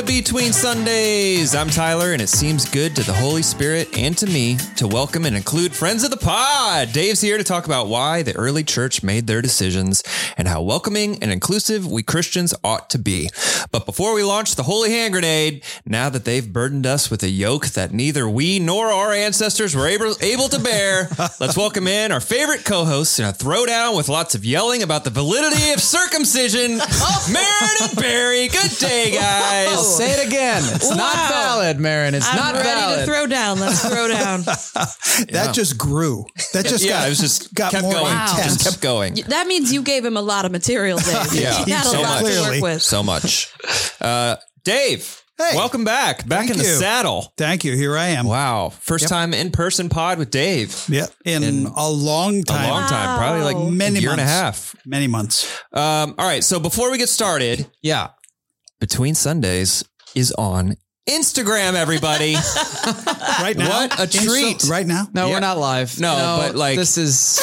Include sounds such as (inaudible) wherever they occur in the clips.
to Between Sundays. I'm Tyler, and it seems good to the Holy Spirit and to me to welcome and include friends of the pod. Dave's here to talk about why the early church made their decisions and how welcoming and inclusive we Christians ought to be. But before we launch the holy hand grenade, now that they've burdened us with a yoke that neither we nor our ancestors were able, able to bear, (laughs) let's welcome in our favorite co-hosts in a throwdown with lots of yelling about the validity of circumcision, (laughs) Marin and Barry. Good day, guys. Say it again. It's not valid, Marin. It's I'm not ready valid. to throw down. Let's throw down. (laughs) That just grew. That just yeah, got, it was just got kept more going. intense. Just kept going. that means you gave him a lot of material, Dave. (laughs) Yeah. he had a So lot much. to work with. So much. Uh, Dave, Hey. welcome back. Back Thank in the you. saddle. Thank you. Here I am. Wow. First time in person pod with Dave. Yep. In, In a long time. A long time, probably like Many a year and a months. half. Many months. Um, all right. So before we get started, yeah. Between Sundays is on Instagram, everybody. (laughs) Right now. What a Insta- treat. Right now. No, Yeah. we're not live. No, but, like- this is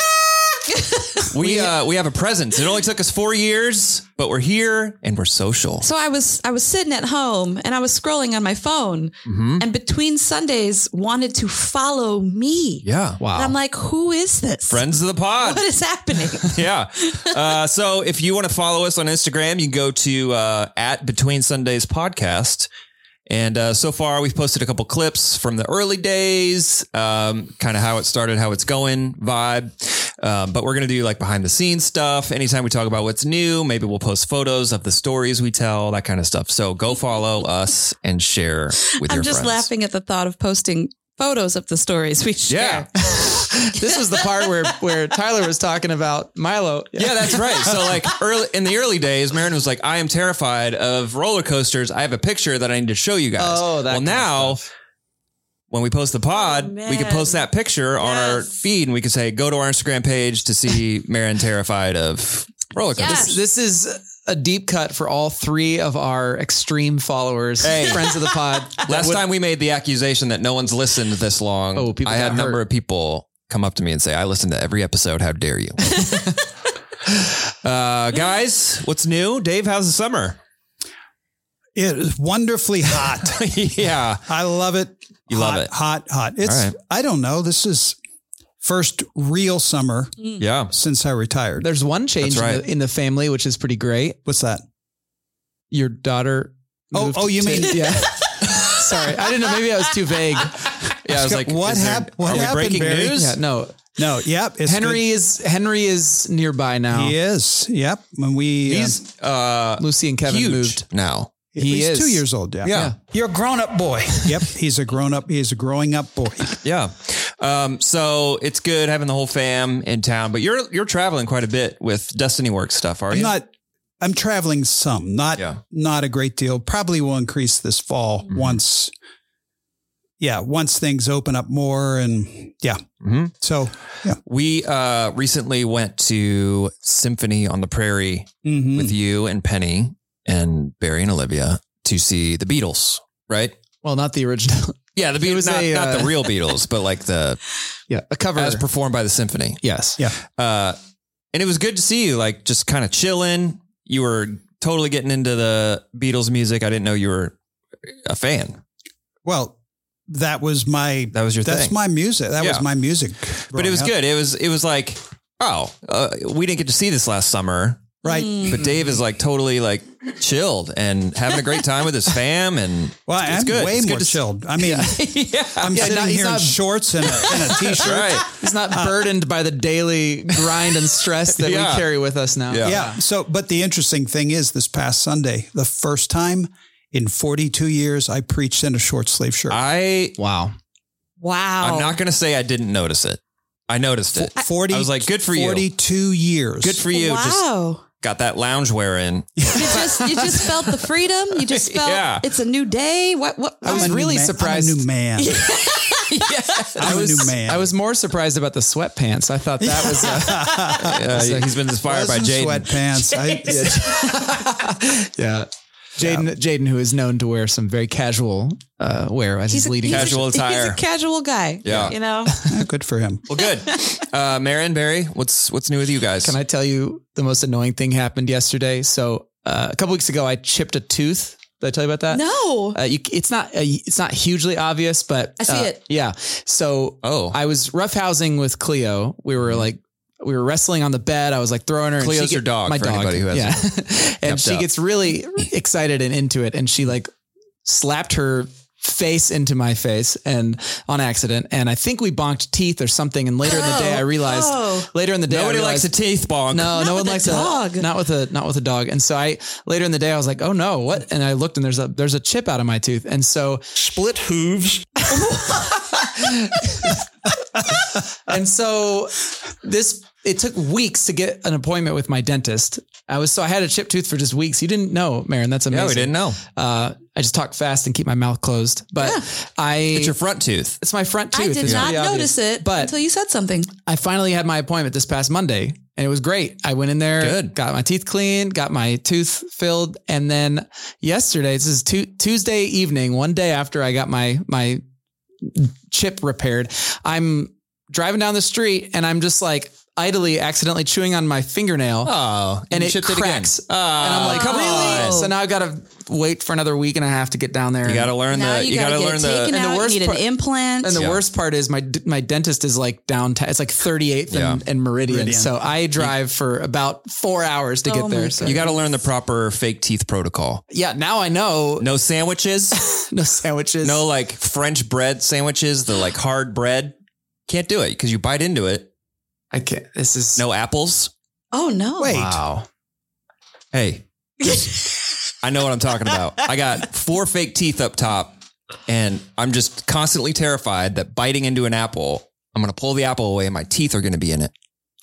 (laughs) we uh, we have a presence. It only took us four years, but we're here and we're social. So I was I was sitting at home and I was scrolling on my phone, Mhm. and between Sundays wanted to follow me. Yeah. And wow. I'm like, who is this? Friends of the pod. What is happening? (laughs) yeah. Uh, so if you want to follow us on Instagram, you can go to uh, at Between Sundays Podcast. And uh, so far, we've posted a couple clips from the early days, um, kind of how it started, how it's going, vibe. Um, but we're going to do like behind the scenes stuff. Anytime we talk about what's new, maybe we'll post photos of the stories we tell, that kind of stuff. So go follow us and share with I'm your just laughing at the thought of posting photos of the stories we share. Yeah. (laughs) this was the part where where Tyler was talking about Milo. Yeah, that's right. So like early in the early days, Marin was like, I am terrified of roller coasters. I have a picture that I need to show you guys. Oh, that well now stuff. When we post the pod, Oh, we can post that picture on our feed and we can say, go to our Instagram page to see (laughs) Marin terrified of roller coasters. Yes. This is a deep cut for all three of our extreme followers, Hey. friends of the pod. (laughs) Last time we made the accusation that no one's listened this long, Oh, people I had got a number of people come up to me and say, I listened to every episode. How dare you? (laughs) uh, guys, what's new? Dave, how's the summer? It is wonderfully hot. yeah. I love it. You love it. Hot, hot. It's, All right. I don't know. This is first real summer Yeah. since I retired. There's one change That's in, the, in the family, which is pretty great. What's that? Your daughter. Oh, oh, you to- mean- (laughs) yeah? Sorry, I didn't know. Maybe I was too vague. (laughs) Yeah, I was like, What is there- what are we happened, breaking Barry? news? Yeah, no. No, yep. It's Henry is Henry is nearby now. good. He is. Yep. When we, uh, uh, Lucy and Kevin huge moved. now. He he's is. two years old. Yeah. Yeah. You're a grown up boy. (laughs) yep. He's a grown up. He's a growing up boy. Yeah. Um, so it's good having the whole fam in town, but you're you're traveling quite a bit with Destiny Works stuff, are I'm you? not. I'm traveling some, not Yeah. not a great deal. Probably will increase this fall Mhm. once. Yeah, once things open up more, and yeah. Mhm. So We uh, recently went to Symphony on the Prairie mhm. with you and Penny and Barry and Olivia to see the Beatles, right? Well, not the original. Yeah, the (laughs) Beatles, not, a, not uh, the real (laughs) Beatles, but like the yeah, a cover. as performed by the symphony. yes. Yeah. Uh, and it was good to see you, like just kind of chilling. You were totally getting into the Beatles music. I didn't know you were a fan. well, that was my That was your that's thing. my music. That Yeah. was my music. but it was up. good. It was it was like, oh, uh, we didn't get to see this last summer, right? Mm. but Dave is like totally like chilled and having a great time with his fam, and Well, it's I'm good. way It's good more to chilled. I mean, (laughs) yeah, I'm Yeah, sitting not- he's here in shorts and a, and a (laughs) t-shirt. right. He's not burdened by the daily grind and stress that Yeah. we carry with us now. Yeah. Yeah. So, but the interesting thing is, this past Sunday, the first time in 42 years, I preached in a short sleeve shirt. I Wow. Wow. I'm not gonna say I didn't notice it. I noticed it. 40, I was like, good for you. 42 years. Good for you. Just Wow. Got that loungewear in. you just you just felt the freedom. You just felt Yeah. it's a new day. What what? I was I'm a new really man- surprised. I'm a new man. (laughs) I I'm was, a new man. I was more surprised about the sweatpants. I thought that was uh, (laughs) Uh, he's been inspired by Wasn't Jaden. sweatpants. I, (laughs) yeah. Jaden, Jaden, who is known to wear some very casual uh, wear as he's, a, leading. he's a- Casual He's a casual guy. Yeah. You know. (laughs) good for him. Well, good. (laughs) Uh, Marin, Barry, what's what's new with you guys? Can I tell you the most annoying thing happened yesterday? So uh, a couple weeks ago, I chipped a tooth Did I tell you about that? No. Uh, you, it's not uh, it's not hugely obvious, but I see uh, it. Yeah. So Oh. I was roughhousing with Cleo. We were like we were wrestling on the bed. I was like throwing her. and Cleo's she your dog, My for dog. anybody who hasn't yeah. (laughs) and she up. gets really excited and into it, and she like slapped her face into my face and on accident and I think we bonked teeth or something and later in the day I oh, realized Oh. later in the day I Nobody likes a teeth bonk. no, Not no one likes a dog. a not with a not with a dog. And so I later in the day I was like, oh no, what? And I looked and there's a there's a chip out of my tooth. And so Split hooves. (laughs) and so this it took weeks to get an appointment with my dentist. I was so I had a chipped tooth for just weeks. You didn't know, Marin. That's amazing. Yeah, we didn't know. Uh, I just talk fast and keep my mouth closed. But I It's your front tooth. it's my front tooth. I did It's not pretty obvious. notice it But until you said something. I finally had my appointment this past Monday and it was great. I went in there, Good. got my teeth cleaned, got my tooth filled. And then yesterday, this is tu- Tuesday evening, one day after I got my, my chip repaired, I'm driving down the street and I'm just like idly accidentally chewing on my fingernail. Oh, and you it cracks. It again. and I'm oh, like, come really? on. So now I've got to wait for another week and a half to get down there. You got to learn Now the. you, You got gotta learn it the. taken and the worst you need part- an implant. And the Yeah. worst part is my my dentist is like downtown. It's like 38th and, Yeah. and Meridian. Meridian. So I drive for about four hours to Oh get there. So You got to learn the proper fake teeth protocol. yeah, now I know No sandwiches. (laughs) no sandwiches. no like French bread sandwiches. The like hard bread. Can't do it because you bite into it. I can't. This is No apples. oh no. Wait. Wow. Hey, (laughs) I know what I'm talking about. I got four fake teeth up top, and I'm just constantly terrified that biting into an apple, I'm going to pull the apple away and my teeth are going to be in it.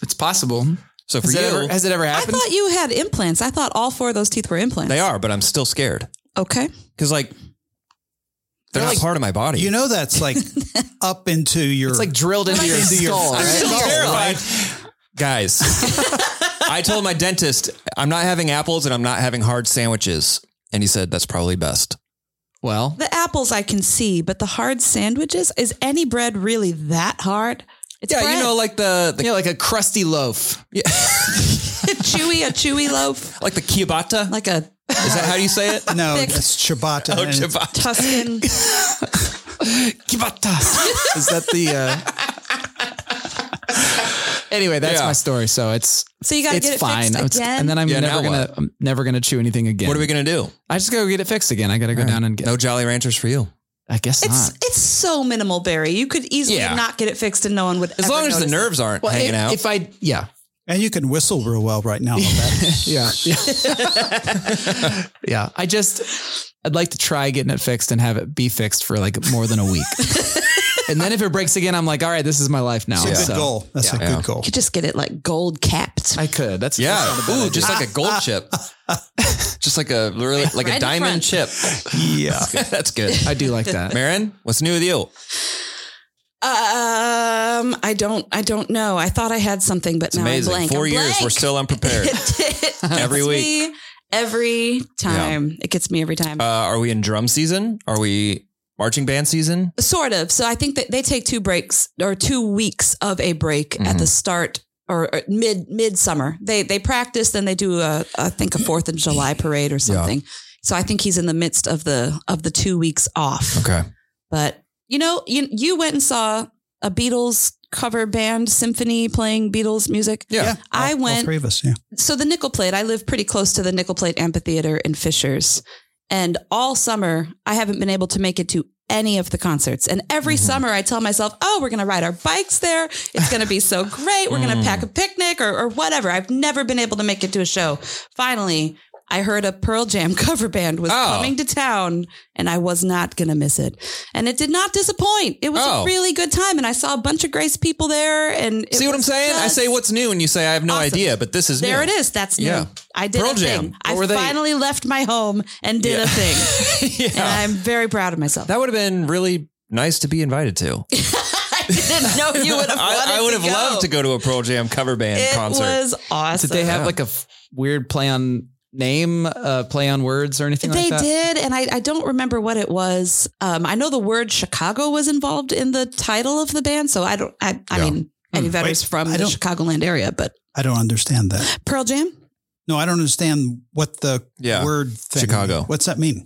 It's possible. So for Has, you, it ever, has it ever happened? I happened? thought you had implants. I thought all four of those teeth were implants. they are, but I'm still scared Okay. because like they're, not like- part of my body. You know that's like (laughs) up into your. it's like drilled into your Into your- skull. I'm right? still No, terrified. Guys, (laughs) I told my dentist I'm not having apples and I'm not having hard sandwiches. And he said, that's probably best. Well, The apples I can see, but the hard sandwiches, is any bread really that hard? It's Yeah, bread. you know, like the, the yeah, like a crusty loaf. yeah, (laughs) chewy, a chewy loaf, like the ciabatta. like a Is that how you say it? no, thick- that's ciabatta. Oh, and ciabatta. Tuscan. (laughs) Kibata. Is that the? Uh... anyway, that's Yeah. my story. So it's So you got to get it fine. fixed again. and then I'm Yeah, never gonna what? I'm never gonna chew anything again. What are we going to do? I just gotta get it fixed again. I gotta go down and get. No Jolly Ranchers for you. I guess it's not. it's so minimal, Barry. You could easily Yeah. not get it fixed and no one would. As ever long as the notice it. nerves aren't Well, hanging if, out. if I yeah And you can whistle real well right now. (laughs) Yeah yeah (laughs) yeah. I just I'd like to try getting it fixed and have it be fixed for like more than a week. (laughs) and then if it breaks again, I'm like, all right, this is my life now. That's a good So, goal. That's a good goal. You could just get it like gold capped. I could. That's yeah. that's a Ooh, idea. just like a gold chip. just like a really like Right a diamond chip. Yeah. That's good. I do like that. Marin, what's new with you? Um, I don't, I don't know. I thought I had something, but It's now amazing. I'm blank. Four I'm years, blank. we're still (laughs) unprepared. it (laughs) Every week. me every time. It gets me every time. Uh, are we in drum season? Are we marching band season? sort of. So I think that they take two breaks or two weeks of a break at Mm-hmm. the start or, or mid mid summer. They they practice, then they do a I think a Fourth of July parade or something. So I think he's in the midst of the of the two weeks off. Okay. But you know, you you went and saw a Beatles cover band symphony playing Beatles music. Yeah. I All- all went three of us. Yeah. so the Nickel Plate, I live pretty close to the Nickel Plate Amphitheater in Fishers. And all summer, I haven't been able to make it to any of the concerts. And every mm-hmm. summer, I tell myself, oh, we're going to ride our bikes there. It's going to be so (laughs) great. We're going to mm. pack a picnic or, or whatever. I've never been able to make it to a show. Finally, I heard a Pearl Jam (laughs) cover band was Oh. coming to town and I was not going to miss it. And it did not disappoint. It was Oh. a really good time. And I saw a bunch of Grace people there. And it See what I'm saying? I say what's new, and you say I have no Awesome. idea, but this is new. there new. it is. That's new. Yeah. I did Pearl a Jam. thing. I What were they- finally left my home and did Yeah. a thing. (laughs) And. I'm very proud of myself. That would have been really nice to be invited to. (laughs) I didn't know you would have wanted I, I would to have go. loved to go to a Pearl Jam cover band It concert. was awesome. Did they have like a f- weird play on name, uh, play on words or anything They like that? did, and I, I don't remember what it was. Um, I know the word Chicago was involved in the title of the band, so I don't. I, I Yeah. mean, any veterans Wait, from I the don't- Chicagoland area, but I don't understand that. Pearl Jam. No, I don't understand what the Yeah. word thing. Chicago. What's that mean?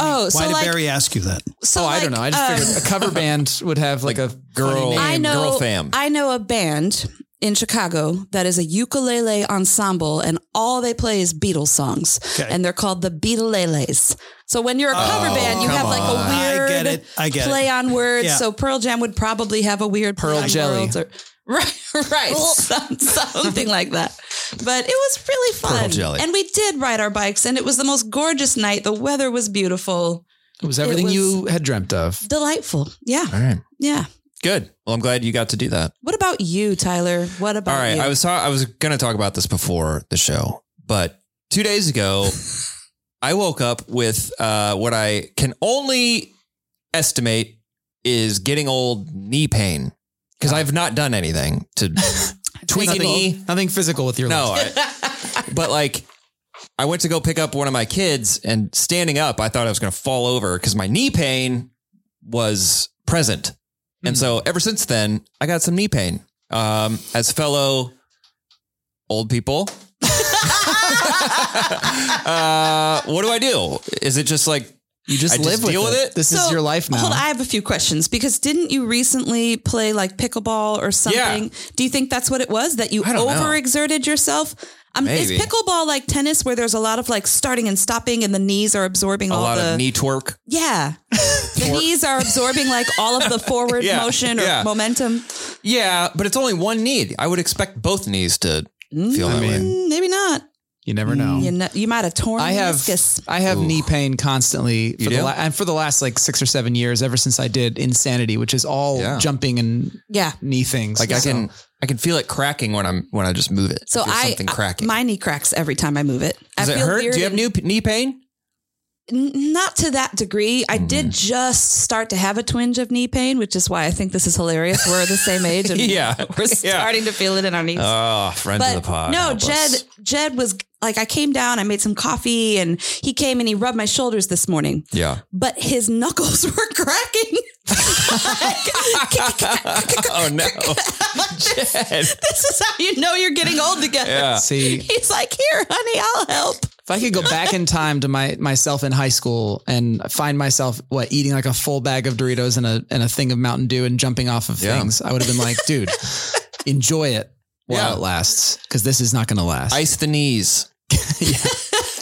Oh, so Why did like, Barry ask you that? so oh, I don't know. I just um, figured a cover band would have like, a girl- name. I know. Girl fam. I know a band in Chicago that is a ukulele ensemble, and all they play is Beatles songs, Okay. and they're called the Beatleleles. So when you're a cover Oh, band, you have like on. a I weird get it. I get play it. on words. Yeah. So Pearl Jam would probably have a weird Pearl Jelly. or- (laughs) right, right, (laughs) Some- something like that. But it was really fun, Pearl Jelly. and we did ride our bikes, and it was the most gorgeous night. The weather was beautiful, It was everything was- you had dreamt of. delightful. Yeah, All right. yeah. Good. Well, I'm glad you got to do that. What about you, Tyler? What about All right. you? I was ta- I was going to talk about this before the show, but two days ago, (laughs) I woke up with uh, what I can only estimate is getting old knee pain because I've not done anything to (laughs) tweak a nothing, knee. nothing physical with your No. I, (laughs) but like I went to go pick up one of my kids and standing up, I thought I was going to fall over because my knee pain was present. And so ever since then, I got some knee pain. Um, as fellow old people, (laughs) uh, what do I do? Is it just like You just I just live with deal it. with it? This is So, your life now. Hold on, I have a few questions because didn't you recently play like pickleball or something? Do you think that's what it was that you I don't know. overexerted yourself? Um, is Maybe. pickleball like tennis where there's a lot of like starting and stopping and the knees are absorbing a all lot the of knee twerk? yeah the knees are absorbing like all of the (laughs) forward Yeah, motion or yeah. momentum? Yeah, but it's only one knee. I would expect both knees to feel that way. Mm, maybe not. you never know. You know, you might have torn. I have meniscus. I have Ooh. knee pain constantly for You the do? la- and for the last like six or seven years, ever since I did Insanity, which is all Yeah. jumping and Yeah. knee things. Like I So- can I can feel it cracking when I'm when I just move it. So I, something cracking. my knee cracks every time I move it. Does I it feel hurt? Do you have new knee pain? Not to that degree. I Mm-hmm. did just start to have a twinge of knee pain, which is why I think this is hilarious. We're the same age, and (laughs) Yeah. (laughs) we're Yeah. starting to feel it in our knees. Oh, friends of the pod. no, Jed. us. Jed was like, I came down, I made some coffee, and he came and he rubbed my shoulders this morning. Yeah. But his knuckles (laughs) were cracking. (laughs) oh no. Jed. this is how you know you're getting old together. Yeah. see He's like, here, honey, I'll help. if I could go back in time to my myself in high school and find myself what eating like a full bag of Doritos and a and a thing of Mountain Dew and jumping off of Yeah. things, I would have been like, dude, (laughs) enjoy it while Yeah. it lasts because this is not going to last. Ice the knees. (laughs)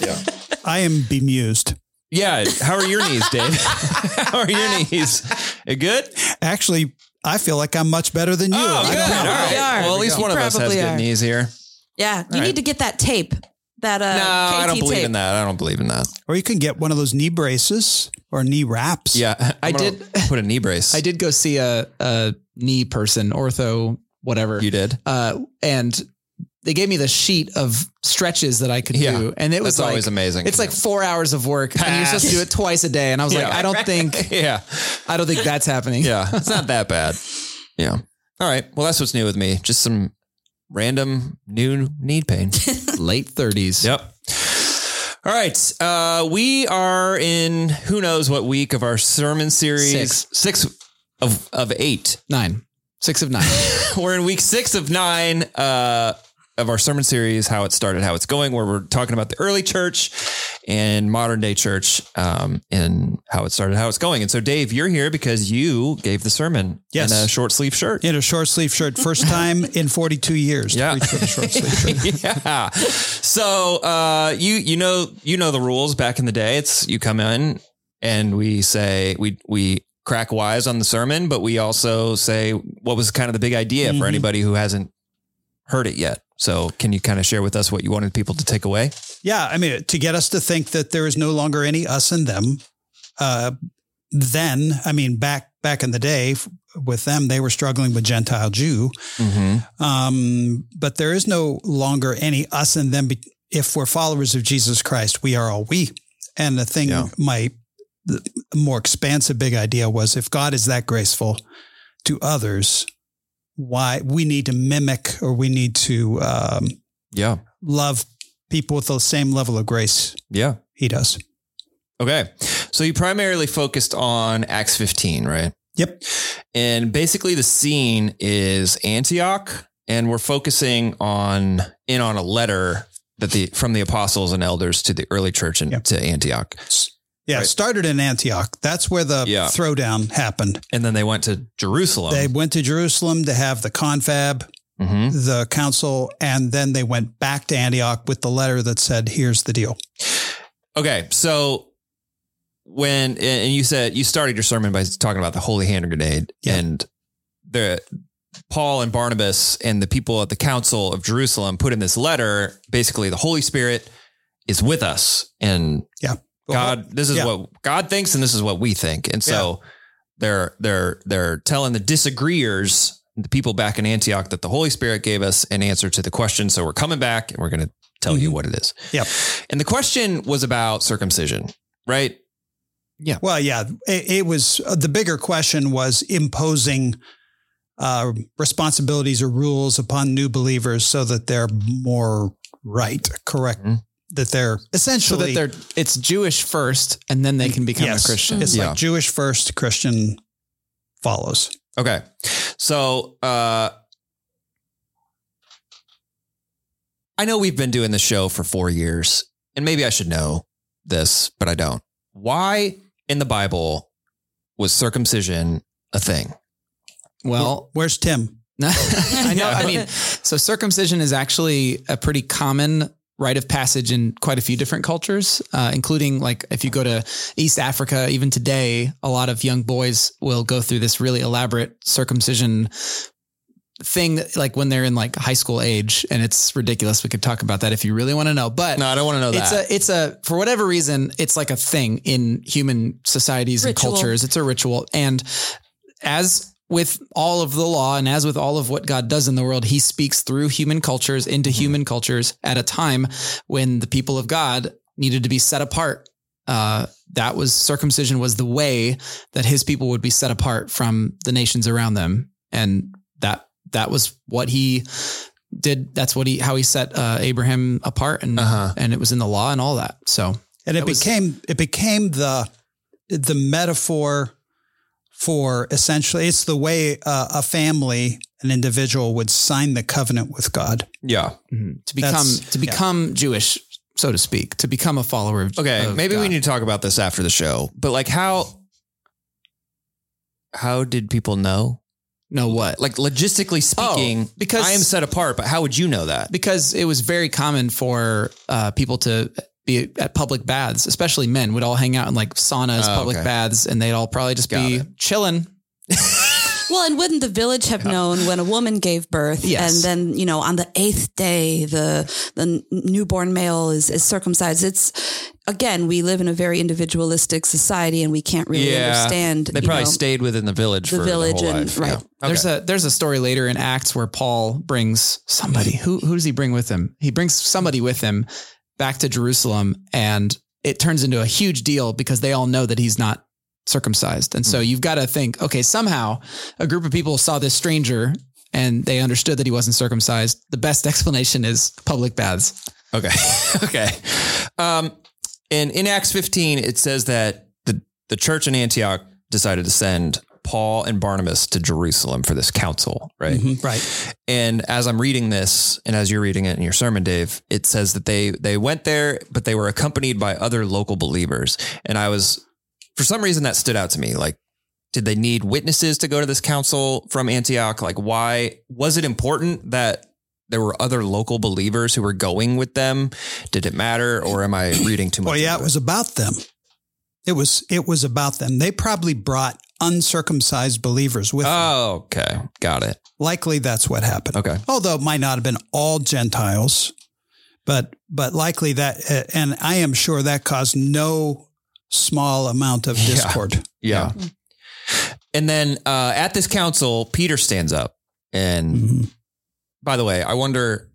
yeah. (laughs) I am bemused. Yeah. How are your knees, Dave? (laughs) How are your knees? You good? Actually, I feel like I'm much better than you. Oh, I good. don't All are. Well, at least You one of us has probably good knees here. Yeah, you right. need to get that tape. That uh, no, I don't believe tape. in that. I don't believe in that. Or you can get one of those knee braces or knee wraps. Yeah. I I'm gonna did- put a knee brace. I did go see a, a knee person, ortho, whatever. You did? uh, and they gave me the sheet of stretches that I could Yeah. do, and it was like always amazing. It's like four hours of work, and you're supposed to do it twice a day. And I was like, I don't think, (laughs) yeah. I don't think that's happening. Yeah. It's not that bad. Yeah. All right. Well, that's what's new with me. Just some random new knee pain. (laughs) late thirties. Yep. All right. Uh, we are in who knows what week of our sermon series. Six. Six of, of eight. nine, six of nine. (laughs) We're in week six of nine uh, of our sermon series, how it started, how it's going, where we're talking about the early church and modern day church um, and how it started, how it's going. And so, Dave, you're here because you gave the sermon Yes. in a short sleeve shirt. In a short sleeve shirt. First (laughs) time in 42 years. to Yeah. preach with a short shirt. (laughs) yeah. So uh, you you know you know the rules back in the day. It's you come in and we say we we crack wise on the sermon, but we also say what was kind of the big idea for Mhm. anybody who hasn't heard it yet. So can you kind of share with us what you wanted people to take away? Yeah, I mean, to get us to think that there is no longer any us and them. Uh, then, I mean, back back in the day, with them, they were struggling with Gentile Jew. Mm-hmm. Um, but there is no longer any us and them. If we're followers of Jesus Christ, we are all we. And the thing, Yeah. my the more expansive big idea was if God is that graceful to others, why we need to mimic or we need to um, Yeah. love people with the same level of grace Yeah. he does. Okay. So you primarily focused on Acts 15, right? Yep. And basically the scene is Antioch and we're focusing on in on a letter that the from the apostles and elders to the early church and Yep. to Antioch. Yeah, Right. it started in Antioch. That's where the Yeah. throwdown happened. And then they went to Jerusalem. They went to Jerusalem to have the confab, Mhm. the council, and then they went back to Antioch with the letter that said, "Here's the deal." Okay, so when and you said you started your sermon by talking about the holy hand grenade Yeah. and the Paul and Barnabas and the people at the council of Jerusalem put in this letter basically the Holy Spirit is with us and Yeah. God this is Yeah. what God thinks and this is what we think. And so they're they're they're telling the disagreeers the people back in Antioch that the Holy Spirit gave us an answer to the question so we're coming back and we're going to tell you Mhm. what it is. Yep. And the question was about circumcision, right? Yeah. Well, yeah, it, it was uh, the bigger question was imposing uh, responsibilities or rules upon new believers so that they're more right, correct, Mhm. That they're So essentially that they're it's Jewish first, and then they can become Yes. a Christian. It's Yeah. like Jewish first, Christian follows. Okay. So, uh, I know we've been doing the show for four years, and maybe I should know this, but I don't. Why in the Bible was circumcision a thing? Well, Where's Tim? (laughs) I know. I mean, so circumcision is actually a pretty common rite of passage in quite a few different cultures, uh, including like if you go to East Africa, even today, a lot of young boys will go through this really elaborate circumcision thing, that, like when they're in like high school age, and it's ridiculous. We could talk about that if you really want to know, but. No, I don't want to know It's that. a, it's a, for whatever reason, it's like a thing in human societies Ritual. and cultures. It's a ritual. And as with all of the law and as with all of what God does in the world, he speaks through human cultures into Mm-hmm. human cultures at a time when the people of God needed to be set apart. Uh, that was circumcision was the way that his people would be set apart from the nations around them. And that, that was what he did. That's what he, how he set uh, Abraham apart and, Uh-huh. and it was in the law and all that. So And it That was- became it became the the metaphor for essentially it's the way uh, a family, an individual would sign the covenant with God. yeah. to become, That's- to become Jewish, so to speak, to become a follower of Okay. of maybe we need to talk about this after the show, but like how, how did people know? know what? Like logistically speaking, Oh, because- I am set apart, but how would you know that? because it was very common for uh, people to be at public baths, especially men would all hang out in like saunas, Oh, public okay. baths, and they'd all probably just Got be it. chilling. (laughs) Well, and wouldn't the village have known when a woman gave birth, Yes. and then you know on the eighth day the the newborn male is, is circumcised? It's again we live in a very individualistic society, and we can't really Yeah. understand. They you probably know, stayed within the village the for village the whole and- life. right. Yeah. Okay. There's a there's a story later in Acts where Paul brings somebody. Who who does he bring with him? He brings somebody with him back to Jerusalem, and it turns into a huge deal because they all know that he's not circumcised. And so you've got to think, okay, somehow a group of people saw this stranger and they understood that he wasn't circumcised. The best (laughs) explanation is public baths. Okay. (laughs) okay. Um, and in Acts 15, it says that the, the church in Antioch decided to send Paul and Barnabas to Jerusalem for this council, right? Mhm, Right. And as I'm reading this, and as you're reading it in your sermon, Dave, it says that they they went there, but they were accompanied by other local believers. And I was, for some reason, that stood out to me. Like, did they need witnesses to go to this council from Antioch? Like, why was it important that there were other local believers who were going with them? Did it matter, or am I reading too much? Well, yeah, it was about them. It was it was about them. They probably brought uncircumcised believers with. Oh, okay, got it. Likely that's what happened. Okay, Although it might not have been all Gentiles, but but likely that uh, and I am sure that caused no small amount of (laughs) Yeah. discord. yeah. And then uh, at this council, Peter stands up and Mhm. By the way, I wonder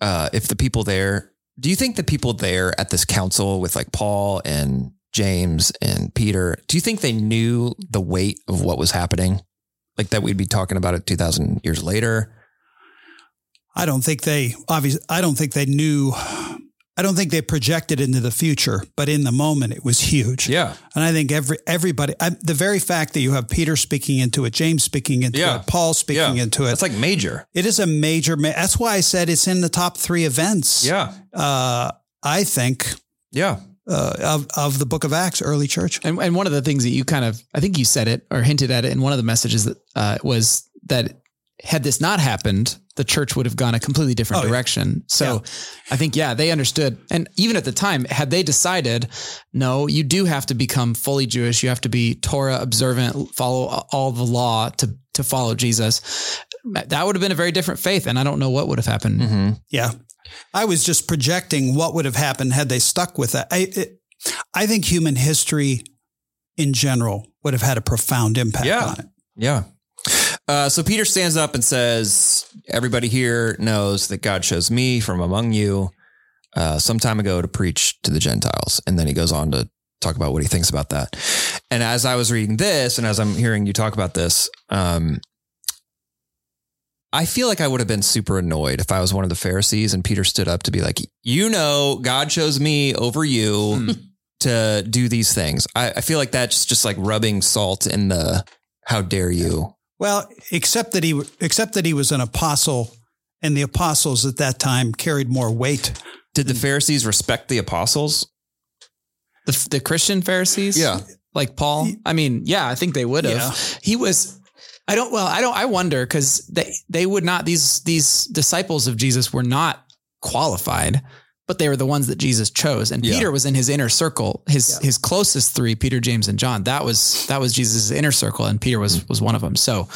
uh, if the people there, do you think the people there at this council with like Paul and James and Peter, do you think they knew the weight of what was happening? Like that we'd be talking about it 2000 years later? I don't think they obviously I don't think they knew I don't think they projected into the future, but in the moment it was (laughs) huge. Yeah. And I think every everybody, I, the very fact that you have Peter speaking into it, James speaking into Yeah. it, Paul speaking Yeah. into it, It's like major. it is a major. ma- That's why I said it's in the top three events. Yeah. Uh, I think Yeah. Uh, of of the Book of Acts, early church. And, and one of the things that you kind of, I think you said it or hinted at it in one of the messages that uh, was that had this not happened, the church would have gone a completely different Oh, yeah. direction. So Yeah. I think, yeah, they understood. And even at the time, had they decided, no, you do have to become fully Jewish, you have to be Torah observant, follow all the law to, to follow Jesus, that would have been a very different faith. And I don't know what would have happened. Mm-hmm. Yeah, I was just projecting what would have happened had they stuck with that. I it, I think human history in general would have had a profound impact Yeah. on it. Yeah. Uh, so Peter stands up and says, Everybody here knows that God chose me from among you uh, some time ago to preach to the Gentiles. And then he goes on to talk about what he thinks about that. And as I was reading this and as I'm hearing you talk about this, um, I feel like I would have been super annoyed if I was one of the Pharisees and Peter stood up to be like, You know, God chose me over you Hmm. to do these things. I, I feel like that's just like rubbing salt in the how dare you. Well, except that he except that he was an apostle, and the apostles at that time carried more weight. Did the Pharisees respect the apostles? The, the Christian Pharisees? Yeah. Like Paul? I mean, yeah, I think they would have. Yeah. He was. I don't. Well, I don't. I wonder because they they would not. These these disciples of Jesus were not qualified, but they were the ones that Jesus chose. And Yeah. Peter was in his inner circle. His his closest three, Peter, James, and John. That was that was Jesus' inner circle, and Peter was was one of them. So,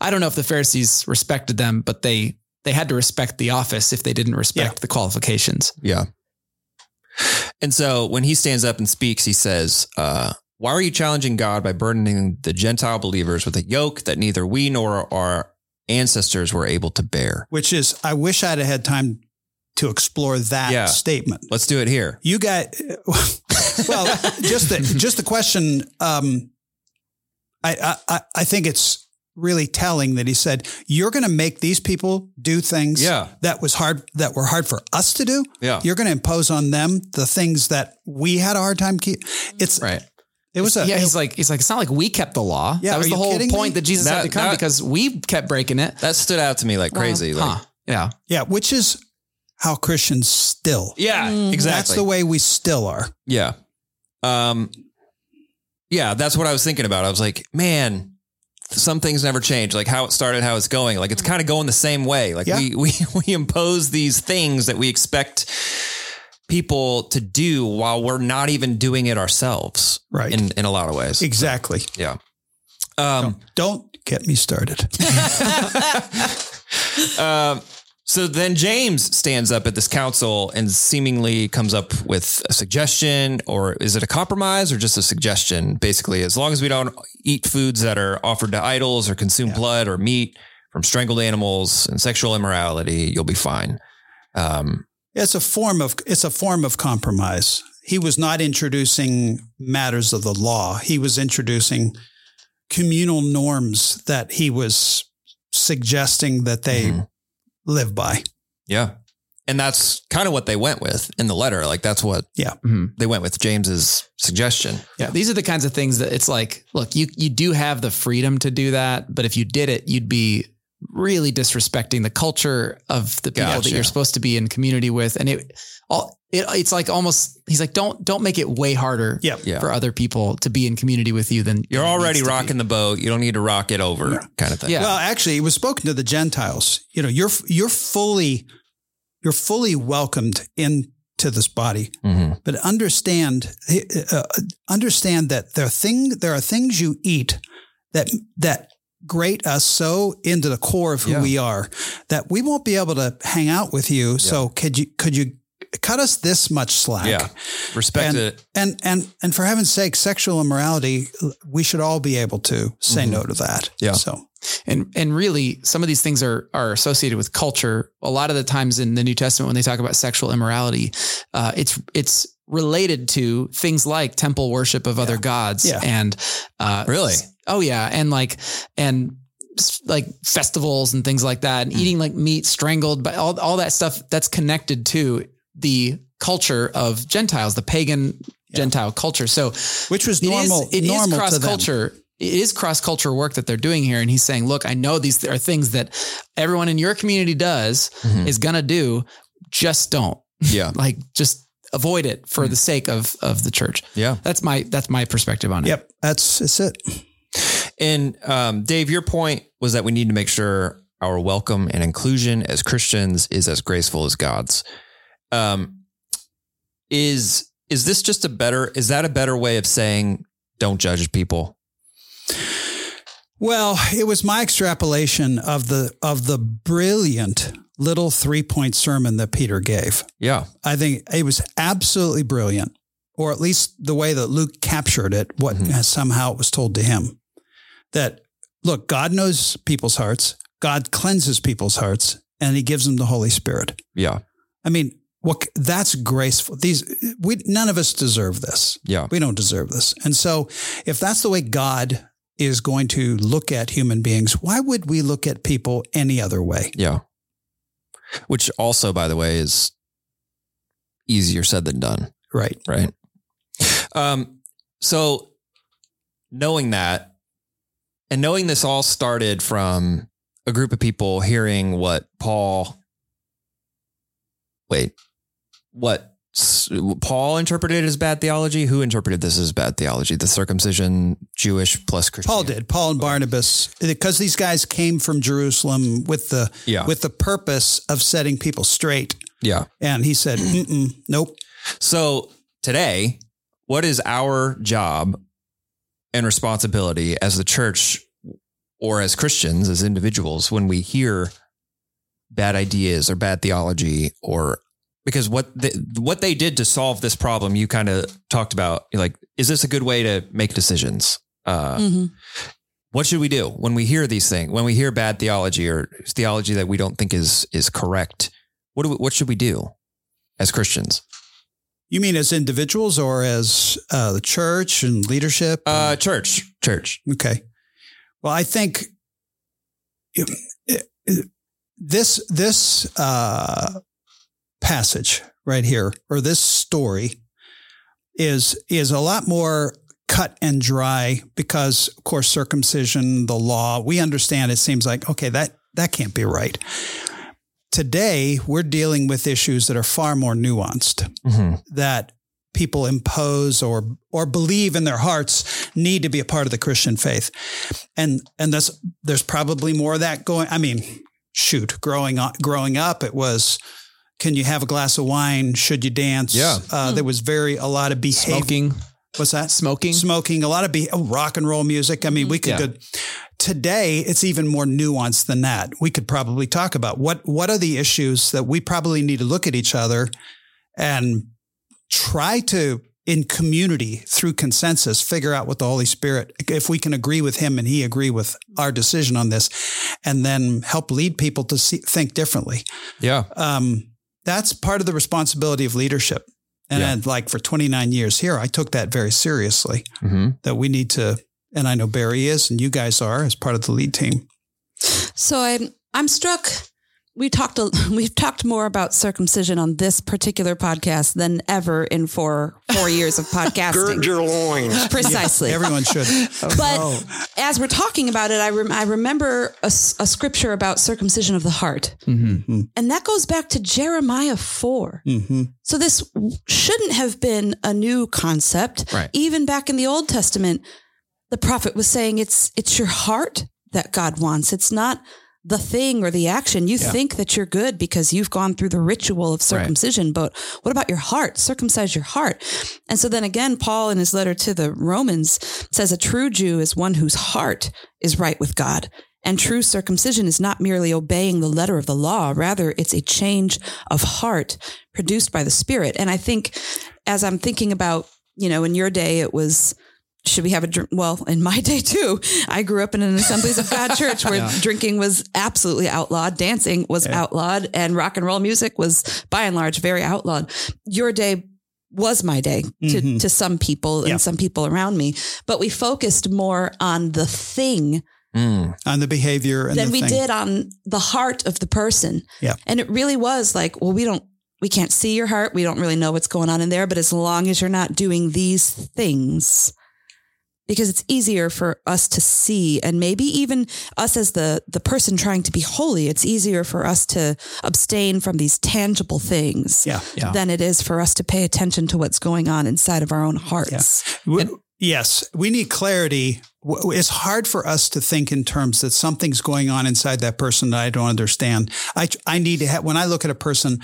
I don't know if the Pharisees respected them, but they they had to respect the office if they didn't respect the qualifications. Yeah. And so when he stands up and speaks, he says, uh, Why are you challenging God by burdening the Gentile believers with a yoke that neither we nor our ancestors were able to bear? Which is, I wish I'd had time to explore that Yeah. statement. Let's do it here. You got (laughs) well, just the just the question. Um, I, I I think it's really telling that he said you're going to make these people do things Yeah. that was hard that were hard for us to do. Yeah. You're going to impose on them the things that we had a hard time keep. It's Right. It was a yeah, he's like, he's like, it's not like we kept the law. Yeah, that was the whole point me? that Jesus That- had to come that- because we kept breaking it. That stood out to me like crazy. Like, Huh. Yeah. yeah, which is how Christians still. Yeah, exactly. That's the way we still are. Yeah. Um, yeah, that's what I was thinking about. I was like, man, some things never change. Like how it started, how it's going. Like it's kind of going the same way. Like Yeah. we (laughs) we we impose these things that we expect people to do while we're not even doing it ourselves. Right. In in a lot of ways. Exactly. Yeah. Um, Don't get me started. (laughs) (laughs) Um, so then James stands up at this council and seemingly comes up with a suggestion, or is it a compromise or just a suggestion? Basically, as long as we don't eat foods that are offered to idols or consume blood or meat from strangled animals and sexual immorality, you'll be fine. Um, It's a form of it's a form of compromise. He was not introducing matters of the law. He was introducing communal norms that he was suggesting that they Mhm. live by. yeah. And that's kind of what they went with in the letter. Like that's what Mhm. they went with James's suggestion. Yeah. These are the kinds of things that it's like, look, you, you do have the freedom to do that. But if you did it, you'd be really disrespecting the culture of the people Gotcha. that you're supposed to be in community with. And it all, it, it's like almost, he's like, don't, don't make it way harder Yep. Yeah. for other people to be in community with you than You're than already needs be. rocking the boat. You don't need to rock it over, kind of thing. Yeah. Well, actually, it was spoken to the Gentiles. You know, you're you're fully you're fully welcomed into this body, hmm but understand uh, understand that there are thing there are things you eat that that grate us so into the core of who Yeah. we are that we won't be able to hang out with you. So could you could you cut us this much slack? Yeah. Respect And, it. and and and for heaven's sake, sexual immorality, we should all be able to say no to that. Yeah. So And and really, some of these things are are associated with culture. A lot of the times in the New Testament, when they talk about sexual immorality, uh, it's it's related to things like temple worship of other gods Yeah. and uh, Really? Oh yeah, and like and like festivals and things like that, and Hmm. eating like meat strangled, but all all that stuff that's connected to the culture of Gentiles, the pagan Gentile culture. So which was normal. it is normal to cross culture. It is cross culture work that they're doing here. And he's saying, look, I know these are things that everyone in your community does Mhm. is to do. Just don't Yeah. (laughs) like, just avoid it for the sake of of the church. Yeah. That's my that's my perspective on it. Yep, that's that's it. And um, Dave, your point was that we need to make sure our welcome and inclusion as Christians is as graceful as God's. Um, is is this just a better? Is that a better way of saying don't judge people? Well, it was my extrapolation of the of the brilliant little three point sermon that Peter gave. Yeah. I think it was absolutely brilliant, or at least the way that Luke captured it, what Mhm. somehow it was told to him. That look, God knows people's hearts, God cleanses people's hearts, and He gives them the Holy Spirit. Yeah. I mean, what that's graceful. These we none of us deserve this. Yeah. We don't deserve this. And so, if that's the way God is going to look at human beings, why would we look at people any other way? Yeah. Which also, by the way, is easier said than done. Right. right? Um, so knowing that and knowing this all started from a group of people hearing what Paul, wait, what Paul interpreted as bad theology? Who interpreted this as bad theology? The circumcision, Jewish plus Christian. Paul did. Paul and Barnabas, because these guys came from Jerusalem with the Yeah. with the purpose of setting people straight. Yeah. And he said, Mm-mm, "Nope." So today, what is our job and responsibility as the church or as Christians, as individuals, when we hear bad ideas or bad theology or because what they, what they did to solve this problem, you kind of talked about, like, is this a good way to make decisions? Uh, Mhm. what should we do when we hear these things? When we hear bad theology or theology that we don't think is is correct, what do we, what should we do as Christians? You mean as individuals or as uh, the church and leadership? Uh, church, church. Okay. Well, I think this this uh, passage right here, or this story, is is a lot more cut and dry because, of course, circumcision, the law. We understand. It seems like okay, that that can't be right. Today, we're dealing with issues that are far more nuanced Mm-hmm. that people impose or or believe in their hearts need to be a part of the Christian faith. And and that's there's probably more of that going. I mean, shoot, growing up growing up, it was can you have a glass of wine? Should you dance? Yeah. Uh, there was very a lot of behavior. Smoking, What's that? smoking. Smoking, a lot of be- oh, rock and roll music. I mean, we could Yeah. Today, it's even more nuanced than that. We could probably talk about what what are the issues that we probably need to look at each other and try to in community through consensus figure out what the holy spirit if we can agree with him and he agree with our decision on this and then help lead people to see, think differently Yeah. um, that's part of the responsibility of leadership and Yeah. like for 29 years here i took that very seriously Mm-hmm. that we need to and i know barry is and you guys are as part of the lead team So I'm I'm struck. We talked a, (laughs) we've talked more about circumcision on this particular podcast than ever in four four years of (laughs) podcasting. your loins. (laughs) Precisely. everyone should but as we're talking about it, I, rem- I remember a scripture about circumcision of the heart. Mm-hmm. And that goes back to Jeremiah 4. hmm So this shouldn't have been a new concept. Right. Even back in the Old Testament, the prophet was saying it's it's your heart that God wants. It's not the thing or the action. You Yeah. think that you're good because you've gone through the ritual of circumcision, but what about your heart? Circumcise your heart. And so then again, Paul in his letter to the Romans says a true Jew is one whose heart is right with God. And true circumcision is not merely obeying the letter of the law. Rather, it's a change of heart produced by the spirit. And I think as I'm thinking about, you know, in your day, it was, should we have a drink? Well, in my (laughs) day too, I grew up in an Assemblies of God church where drinking was absolutely outlawed, dancing was outlawed, and rock and roll music was by and large very outlawed. Your day was my day to, Mhm. to some people Yeah. and some people around me, but we focused more on the thing Mm. on the behavior and than the we thing. did on the heart of the person. Yeah. And it really was like, well, we don't, we can't see your heart. We don't really know what's going on in there. But as long as you're not doing these things, because it's easier for us to see and maybe even us as the the person trying to be holy it's easier for us to abstain from these tangible things Yeah. Yeah. than it is for us to pay attention to what's going on inside of our own hearts W- yes, we need clarity. It's hard for us to think in terms that something's going on inside that person that I don't understand. I I need to have when I look at a person.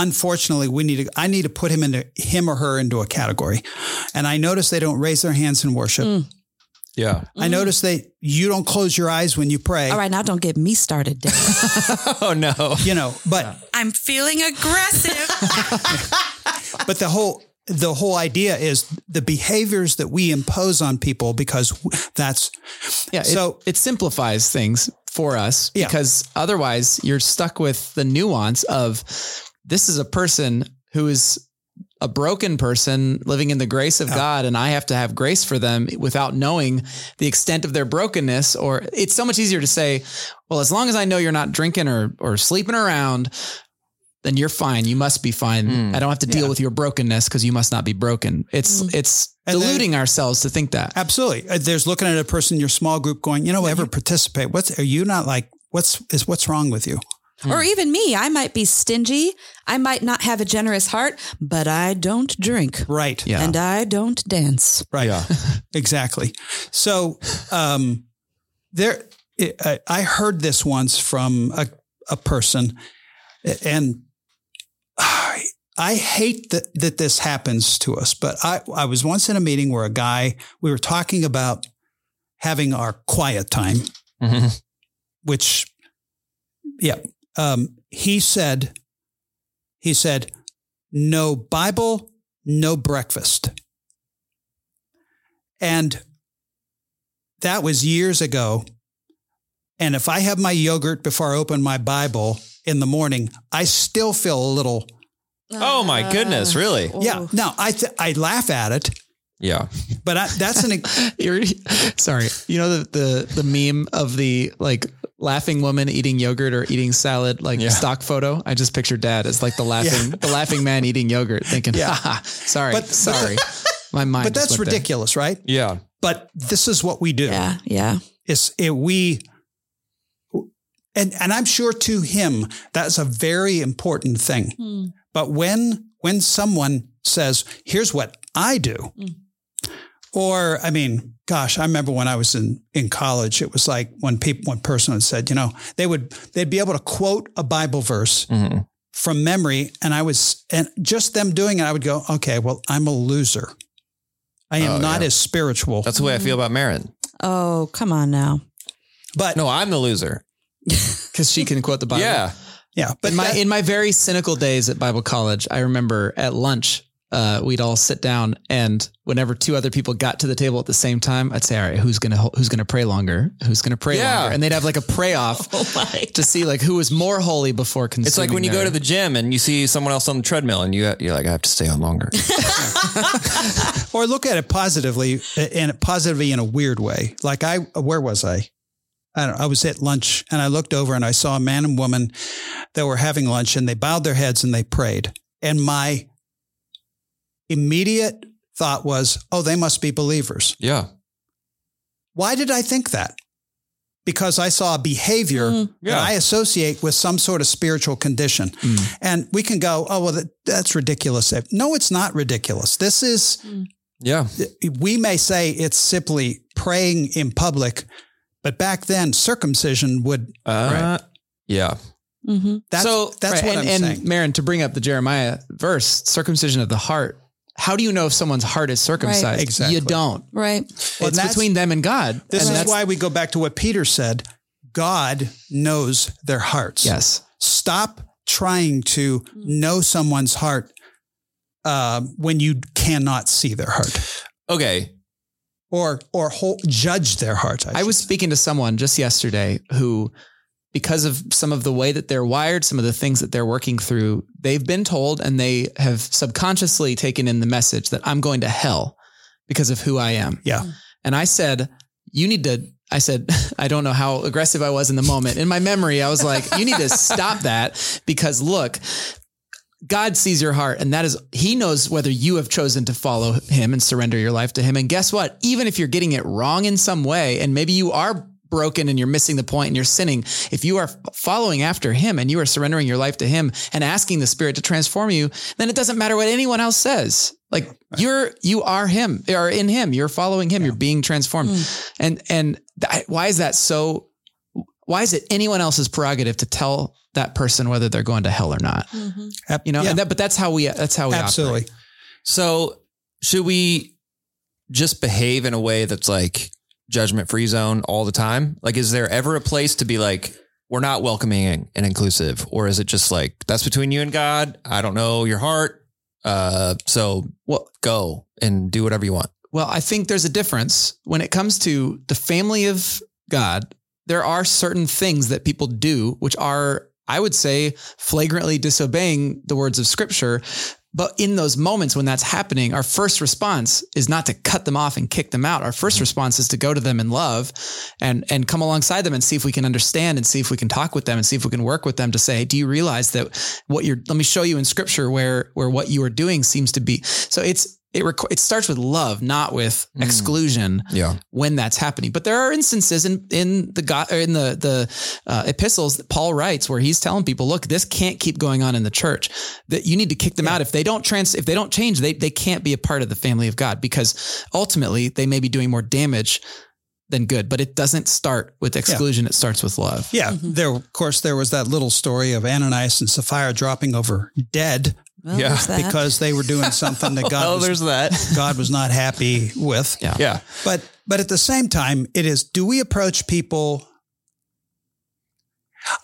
Unfortunately, we need to. I need to put him into him or her into a category, and I notice they don't raise their hands in worship. Mm. Yeah. I notice they you don't close your eyes when you pray. all right now don't get me started Dave. (laughs) (laughs) Oh no. You know, but i'm feeling aggressive (laughs) but the whole the whole idea is the behaviors that we impose on people because that's Yeah. So- it, it simplifies things for us Yeah. because otherwise you're stuck with the nuance of this is a person who is a broken person living in the grace of God and I have to have grace for them without knowing the extent of their brokenness or it's so much easier to say well as long as I know you're not drinking or or sleeping around then you're fine. You must be fine. Mm. I don't have to deal Yeah. with your brokenness because you must not be broken. It's it's And then- deluding ourselves to think that. Absolutely. Uh, there's looking at a person in your small group going you know ever participate? What's are you not like what's is what's wrong with you or even me i might be stingy i might not have a generous heart but i don't drink right Yeah. and i don't dance right Yeah. (laughs) exactly so um there I I heard this once from a, a person and I, I hate that, that this happens to us, but I, I was once in a meeting where a guy, we were talking about having our quiet time, Mhm. which, yeah, um, he said, he said, no Bible, no breakfast. And that was years ago. And if I have my yogurt before I open my Bible in the morning, I still feel a little, Oh my goodness, really? yeah. Now I, th- I laugh at it, Yeah. but I, that's an, (laughs) You're, sorry. You know the, the the meme of the like laughing woman eating yogurt or eating salad, like Yeah. stock photo. I just picture dad as like the laughing the laughing man eating yogurt, thinking, Yeah. "Haha, sorry, But- but- sorry. My mind. but that's went there. ridiculous, right? Yeah. But this is what we do. yeah yeah It's it, we, and and I'm sure to him that's a very important thing. Hmm. But when when someone says, "Here's what I do," Mm. Or I mean, gosh, I remember when I was in in college, it was like when people one person had said, you know, they would they'd be able to quote a Bible verse Mhm. from memory, and I was and just them doing it, I would go, okay, well, I'm a loser. I am Oh, not yeah. as spiritual, That's the way I feel about Marin. oh come on now but No, I'm the loser. (laughs) because she can quote the Bible. Yeah. yeah, but in my that- in my very cynical days at Bible college, I remember at lunch, uh, we'd all sit down, and whenever two other people got to the table at the same time, I'd say, "All right, who's gonna who's gonna pray longer? Who's gonna pray Yeah. longer?" And they'd have like a pray off (laughs) oh (laughs) to see like who was more holy before consuming. It's like when you go to the gym and you see someone else on the treadmill and you you're like, I have to stay on longer. (laughs) or look at it positively and positively in a weird way. Like I, where was I? I don't know. I was at lunch and I looked over and I saw a man and woman that were having lunch and they bowed their heads and they prayed. And my immediate thought was, oh, they must be believers. yeah. Why did I think that? Because I saw a behavior Mm. that I associate with some sort of spiritual condition. Mm. And we can go, oh, well, that, that's ridiculous. No, it's not ridiculous. This is, Yeah. we may say it's simply praying in public, but back then circumcision would, Uh, Yeah. hmm that's, so that's right, what and, I'm and saying. Marin, to bring up the Jeremiah verse, circumcision of the heart. How do you know if someone's heart is circumcised? Exactly. You don't. right Well, it's between them and God. This and is why we go back to what Peter said. God knows their hearts. Yes. Stop trying to know someone's heart uh, when you cannot see their heart Okay. or or whole, judge their heart. I was speaking to someone just yesterday who, because of some of the way that they're wired, some of the things that they're working through, they've been told and they have subconsciously taken in the message that I'm going to hell because of who I am. Yeah. Mm-hmm. And I said, you need to, I said, (laughs) I don't know how aggressive I was in the moment. In my memory, I was like, you need to stop that because look, God sees your heart, and that is He knows whether you have chosen to follow Him and surrender your life to Him. And guess what? Even if you're getting it wrong in some way, and maybe you are broken and you're missing the point and you're sinning, if you are following after Him and you are surrendering your life to Him and asking the Spirit to transform you, then it doesn't matter what anyone else says. Like you're, you are Him, or in Him. You're following Him. You're being transformed. Hmm. And and th- why is that so? Why is it anyone else's prerogative to tell that person whether they're going to hell or not? Mm-hmm. Ap- You know, yeah, and that, but that's how we that's how we absolutely. operate. So should we just behave in a way that's like judgment free zone all the time? Like, is there ever a place to be like, we're not welcoming and inclusive? Or is it just like, that's between you and God? I don't know your heart. Uh, so well, go and do whatever you want. Well, I think there's a difference when it comes to the family of God. There are certain things that people do which are, I would say, flagrantly disobeying the words of Scripture. But in those moments when that's happening, our first response is not to cut them off and kick them out. Our first mm-hmm. response is to go to them in love and, and come alongside them and see if we can understand and see if we can talk with them and see if we can work with them to say, hey, do you realize that what you're, let me show you in scripture where, where what you are doing seems to be. So it's, it, requ- it starts with love, not with Mm. exclusion Yeah. when that's happening. But there are instances in in the God or in the the uh, epistles that Paul writes where he's telling people, look, this can't keep going on in the church. That you need to kick them out if they don't trans if they don't change, they they can't be a part of the family of God because ultimately they may be doing more damage than good. But it doesn't start with exclusion; it starts with love. Yeah, there. Of course, there was that little story of Ananias and Sapphira dropping over dead Well, Yeah, because they were doing something that (laughs) God Oh, was, there's that. (laughs) God was not happy with. Yeah. Yeah. But but at the same time, it is. Do we approach people?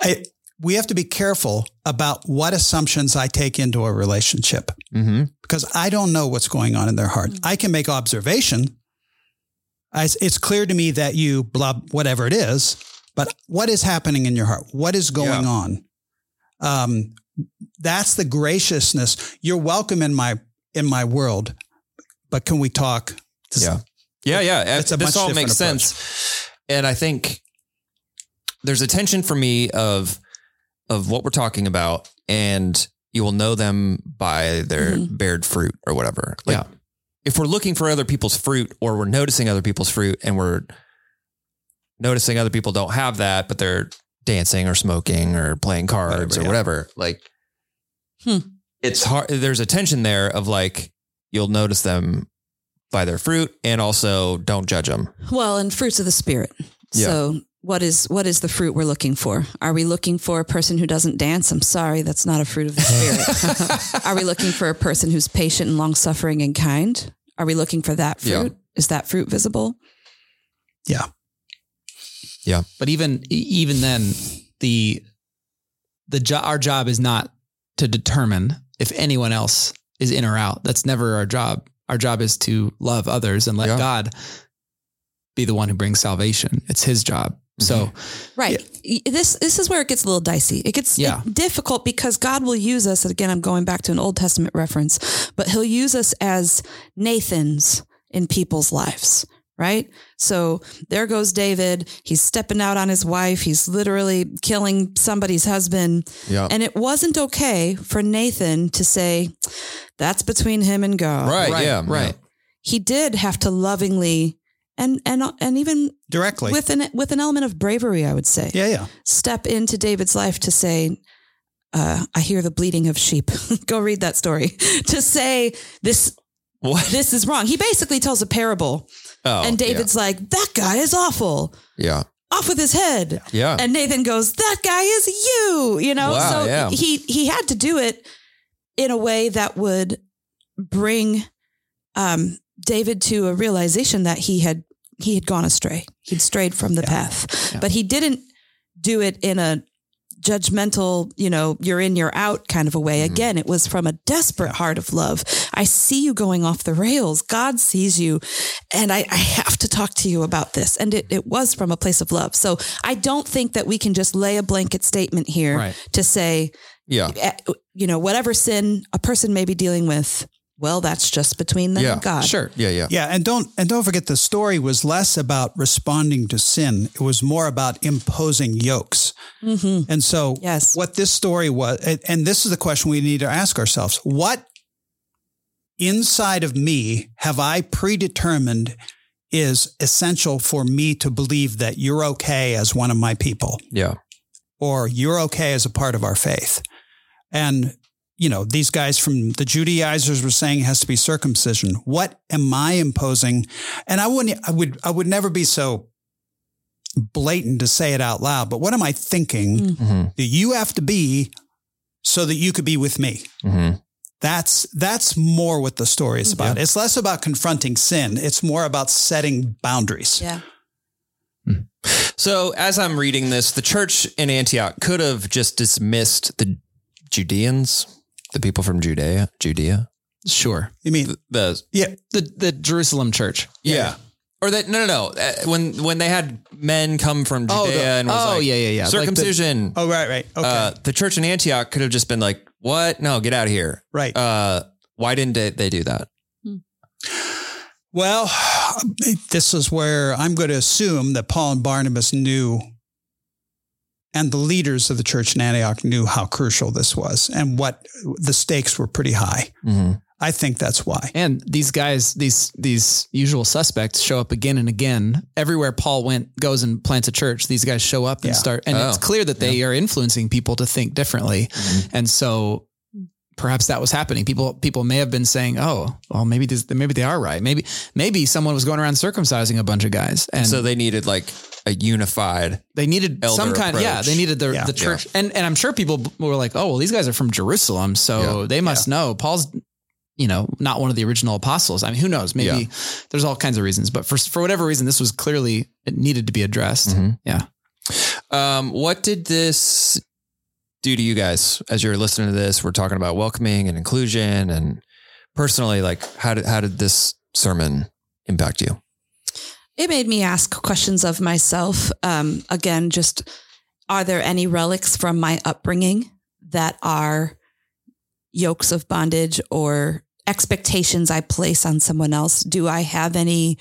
I we have to be careful about what assumptions I take into a relationship Mm-hmm. because I don't know what's going on in their heart. I can make observation. I, it's clear to me that you blah whatever it is, but what is happening in your heart? What is going Yeah. on? Um, that's the graciousness. You're welcome in my in my world, but can we talk? Yeah. Yeah, yeah. It's a this much all different makes sense. And I think there's a tension for me of of what we're talking about and you will know them by their Mhm. bared fruit or whatever. Like Yeah. if we're looking for other people's fruit or we're noticing other people's fruit and we're noticing other people don't have that, but they're dancing or smoking or playing cards Whatever, or yeah. whatever, like Hmm. it's hard. There's a tension there of like, you'll notice them by their fruit and also don't judge them. Well, and fruits of the spirit. Yeah. So what is what is the fruit we're looking for? Are we looking for a person who doesn't dance? I'm sorry, that's not a fruit of the (laughs) spirit. Are we looking for a person who's patient and long suffering and kind? Are we looking for that Yeah. fruit? Is that fruit visible? Yeah. But even even then, the the jo- our job is not to determine if anyone else is in or out. That's never our job. Our job is to love others and let Yeah. God be the one who brings salvation. It's His job. So mm-hmm. Right. Y- This this is where it gets a little dicey. It gets Yeah. difficult because God will use us. Again, I'm going back to an Old Testament reference, but He'll use us as Nathans in people's lives. Right. So there goes David. He's stepping out on his wife. He's literally killing somebody's husband. Yeah. And it wasn't okay for Nathan to say, that's between him and God. Right. right, yeah. right. He did have to lovingly and and and even Directly. with an with an element of bravery, I would say yeah, yeah. step into David's life to say, uh, I hear the bleating of sheep. (laughs) Go read that story. (laughs) to say this What? this is wrong. He basically tells a parable, Oh, and David's like, "That guy is awful. Yeah. Off with his head." Yeah. And Nathan goes, "That guy is you." You know, Wow, so yeah. he he had to do it in a way that would bring um, David to a realization that he had he had gone astray. He'd strayed from the path, Yeah. but he didn't do it in a judgmental, you know, you're in, you're out kind of a way. Mm-hmm. Again, it was from a desperate heart of love. I see you going off the rails. God sees you, and I, I have to talk to you about this. And it, it was from a place of love. So I don't think that we can just lay a blanket statement here Right. to say, Yeah. eh, you know, whatever sin a person may be dealing with, well, that's just between them Yeah, and God. Sure. Yeah, yeah. Yeah, and don't and don't forget the story was less about responding to sin. It was more about imposing yokes. Mm-hmm. And so Yes. what this story was and- and this is the question we need to ask ourselves. What inside of me have I predetermined is essential for me to believe that you're okay as one of my people? Yeah. or you're okay as a part of our faith. And, you know, these guys from the Judaizers were saying it has to be circumcision. What am I imposing? And I wouldn't, I would, I would never be so blatant to say it out loud, but what am I thinking Mm-hmm. that you have to be so that you could be with me? Mm-hmm. That's, that's more what the story is about. It's less about confronting sin. It's more about setting boundaries. Yeah. So as I'm reading this, the church in Antioch could have just dismissed the Judeans, the people from Judea, Judea. Sure. You mean, The yeah, The the Jerusalem church. yeah. Or that no no no uh, when when they had men come from Judea Oh, the- and was oh, like yeah, yeah, yeah. Like the- circumcision oh, right, right. Okay. uh, the church in Antioch could have just been like what no get out of here right. uh, why didn't they, they do that Well, (sighs) this is where I'm going to assume that Paul and Barnabas knew, and the leaders of the church in Antioch knew how crucial this was and what the stakes were pretty high. mm-hmm. I think that's why. And these guys, these these usual suspects show up again and again. Everywhere Paul went, goes and plants a church, these guys show up and Yeah. start. And it's Oh, clear that they are influencing people to think differently. Mhm. And so perhaps that was happening. People people may have been saying, "Oh, well, maybe this, maybe they are right. Maybe maybe someone was going around circumcising a bunch of guys." And so they needed like a unified they needed some kind. Yeah, they needed the Yeah. the church. And and I'm sure people were like, "Oh, well, these guys are from Jerusalem, so Yeah. they must know Paul's." You know, not one of the original apostles. I mean, who knows? Maybe Yeah. there's all kinds of reasons, but for for whatever reason, this was clearly it needed to be addressed. Mhm. Yeah. Um, what did this do to you guys as you're listening to this? We're talking about welcoming and inclusion, and personally, like how did how did this sermon impact you? It made me ask questions of myself. Um, again, just are there any relics from my upbringing that are yokes of bondage or expectations I place on someone else? Do I have any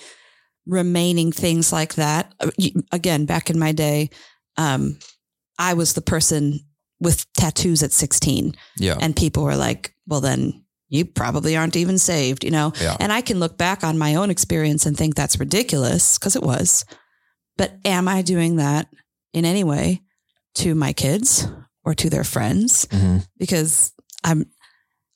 remaining things like that? Uh, Again, back in my day, um, I was the person with tattoos at 16 Yeah, and people were like, well, then you probably aren't even saved, you know? Yeah. And I can look back on my own experience and think that's ridiculous because it was. But am I doing that in any way to my kids or to their friends? Mhm. Because I'm,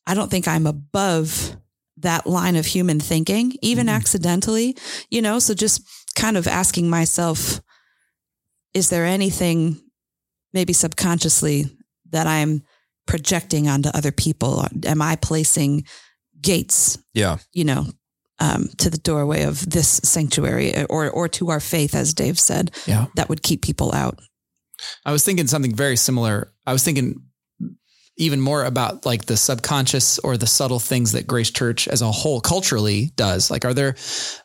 I don't think I'm above that line of human thinking, even Mm-hmm. accidentally, you know? So just kind of asking myself, is there anything maybe subconsciously that I'm projecting onto other people? Am I placing gates, yeah, you know, um, to the doorway of this sanctuary or, or to our faith, as Dave said, Yeah. that would keep people out? I was thinking something very similar. I was thinking even more about like the subconscious or the subtle things that Grace Church as a whole culturally does. Like, are there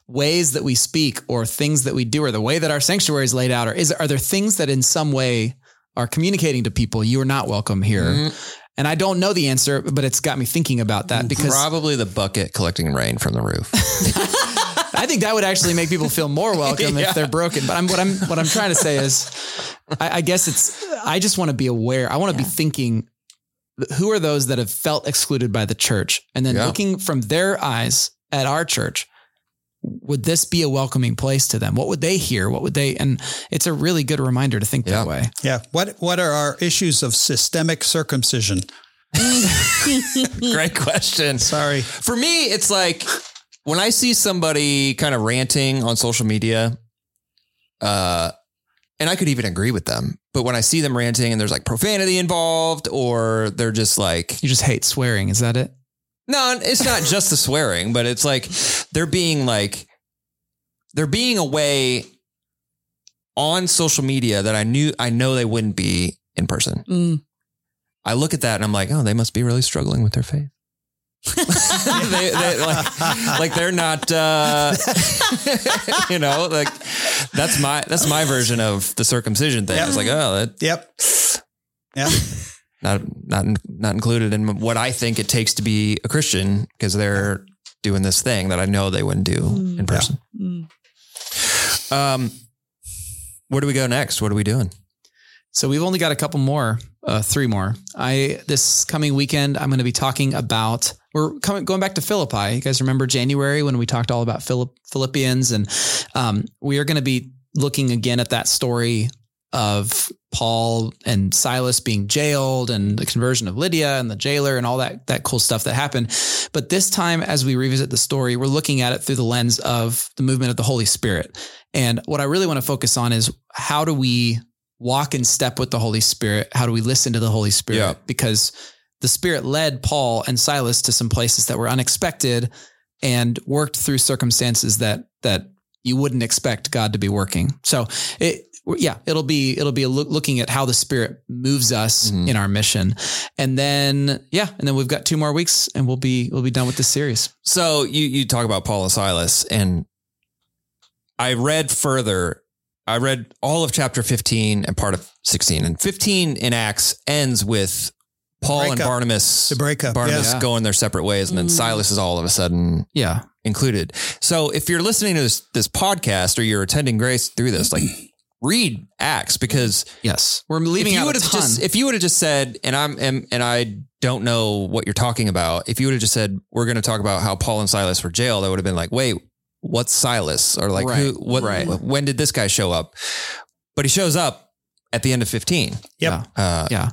ways that we speak or things that we do or the way that our sanctuary is laid out? Or is, are there things that in some way are communicating to people you are not welcome here? Mhm. And I don't know the answer, but it's got me thinking about that because probably the bucket collecting rain from the roof. (laughs) I think that would actually make people feel more welcome Yeah. if they're broken. But I'm what I'm what I'm trying to say is, I, I guess it's I just want to be aware. I want to be thinking, who are those that have felt excluded by the church, and then Yeah. looking from their eyes at our church. Would this be a welcoming place to them? What would they hear? What would they? And it's a really good reminder to think Yeah. that way. Yeah. What What are our issues of systemic circumcision? (laughs) Great question. Sorry. For me, it's like when I see somebody kind of ranting on social media, uh, and I could even agree with them, but when I see them ranting and there's like profanity involved, or they're just like, You just hate swearing. Is that it? No, it's not just the swearing, but it's like they're being like, they're being a way on social media that I knew, I know they wouldn't be in person. Mm. I look at that and I'm like, oh, they must be really struggling with their faith. (laughs) they, they, like, like they're not, uh, (laughs) you know, like that's my that's my version of the circumcision thing. It's like, oh, that, Yep. Yep. Not not not included in what I think it takes to be a Christian because they're doing this thing that I know they wouldn't do in person. Mm. Um, where do we go next? What are we doing? So we've only got a couple more, uh, three more. I this coming weekend I'm going to be talking about. We're coming going back to Philippi. You guys remember January when we talked all about Philipp, Philippians, and um, we are going to be looking again at that story of Paul and Silas being jailed and the conversion of Lydia and the jailer and all that that cool stuff that happened. But this time, as we revisit the story, we're looking at it through the lens of the movement of the Holy Spirit. And what I really want to focus on is how do we walk in step with the Holy Spirit? How do we listen to the Holy Spirit? Yeah. Because the Spirit led Paul and Silas to some places that were unexpected and worked through circumstances that that you wouldn't expect God to be working. So it yeah, it'll be it'll be a look, looking at how the Spirit moves us Mhm. in our mission, and then yeah, and then we've got two more weeks, and we'll be we'll be done with this series. So you you talk about Paul and Silas, and I read further. I read all of chapter fifteen and part of sixteen, and fifteen in Acts ends with Paul and Breakup. Barnabas. The breakup. Barnabas Yeah. going their separate ways, and then Mm. Silas is all of a sudden Yeah, included. So if you're listening to this this podcast or you're attending Grace through this, like read Acts because yes, we're leaving if you out would a have ton. just if you would have just said, and I'm and, and I don't know what you're talking about. If you would have just said, we're going to talk about how Paul and Silas were jailed, I would have been like, wait, what's Silas? Or like, who? What? right. When did this guy show up? But he shows up at the end of 15. Yep. Yeah. Uh, Yeah.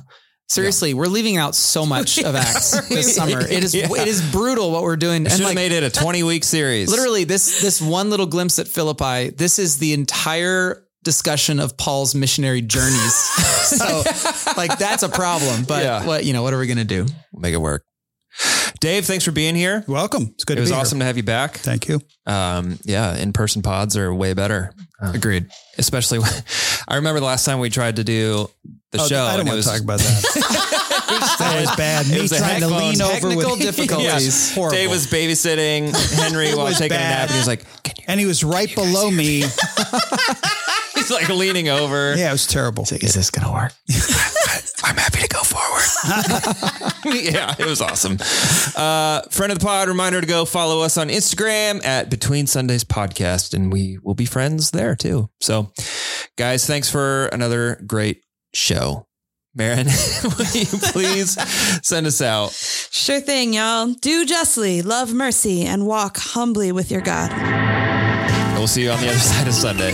Seriously, we're leaving out so much of (laughs) Acts this summer. It is Yeah. it is brutal what we're doing. Should And like made it a 20 week series. literally this this one little glimpse at Philippi, this is the entire discussion of Paul's missionary journeys. (laughs) so like that's a problem. But Yeah. what you know, what are we gonna do? Make it work. Dave, thanks for being here. Welcome. It's good It to was be awesome to have you back. Thank you. Um, yeah, in person pods are way better. Uh, Agreed. especially when I remember the last time we tried to do the Oh, show. I don't want was- to talk about that. (laughs) that was bad. Me was trying to lean over Technical (laughs) with difficulties. Yeah. Dave was babysitting Henry while I was taking bad. a nap, and he was like, "Can you?" and he was right below me. He's like leaning over. Yeah, it was terrible. Is this gonna work? (laughs) I'm happy to go forward. (laughs) yeah, it was awesome. Uh, friend of the pod, reminder to go follow us on Instagram at Between Sundays Podcast, and we will be friends there too. So, guys, thanks for another great show. Marin, (laughs) will you please send us out? Sure thing, y'all. Do justly, love mercy, and walk humbly with your God. And we'll see you on the other side of Sunday.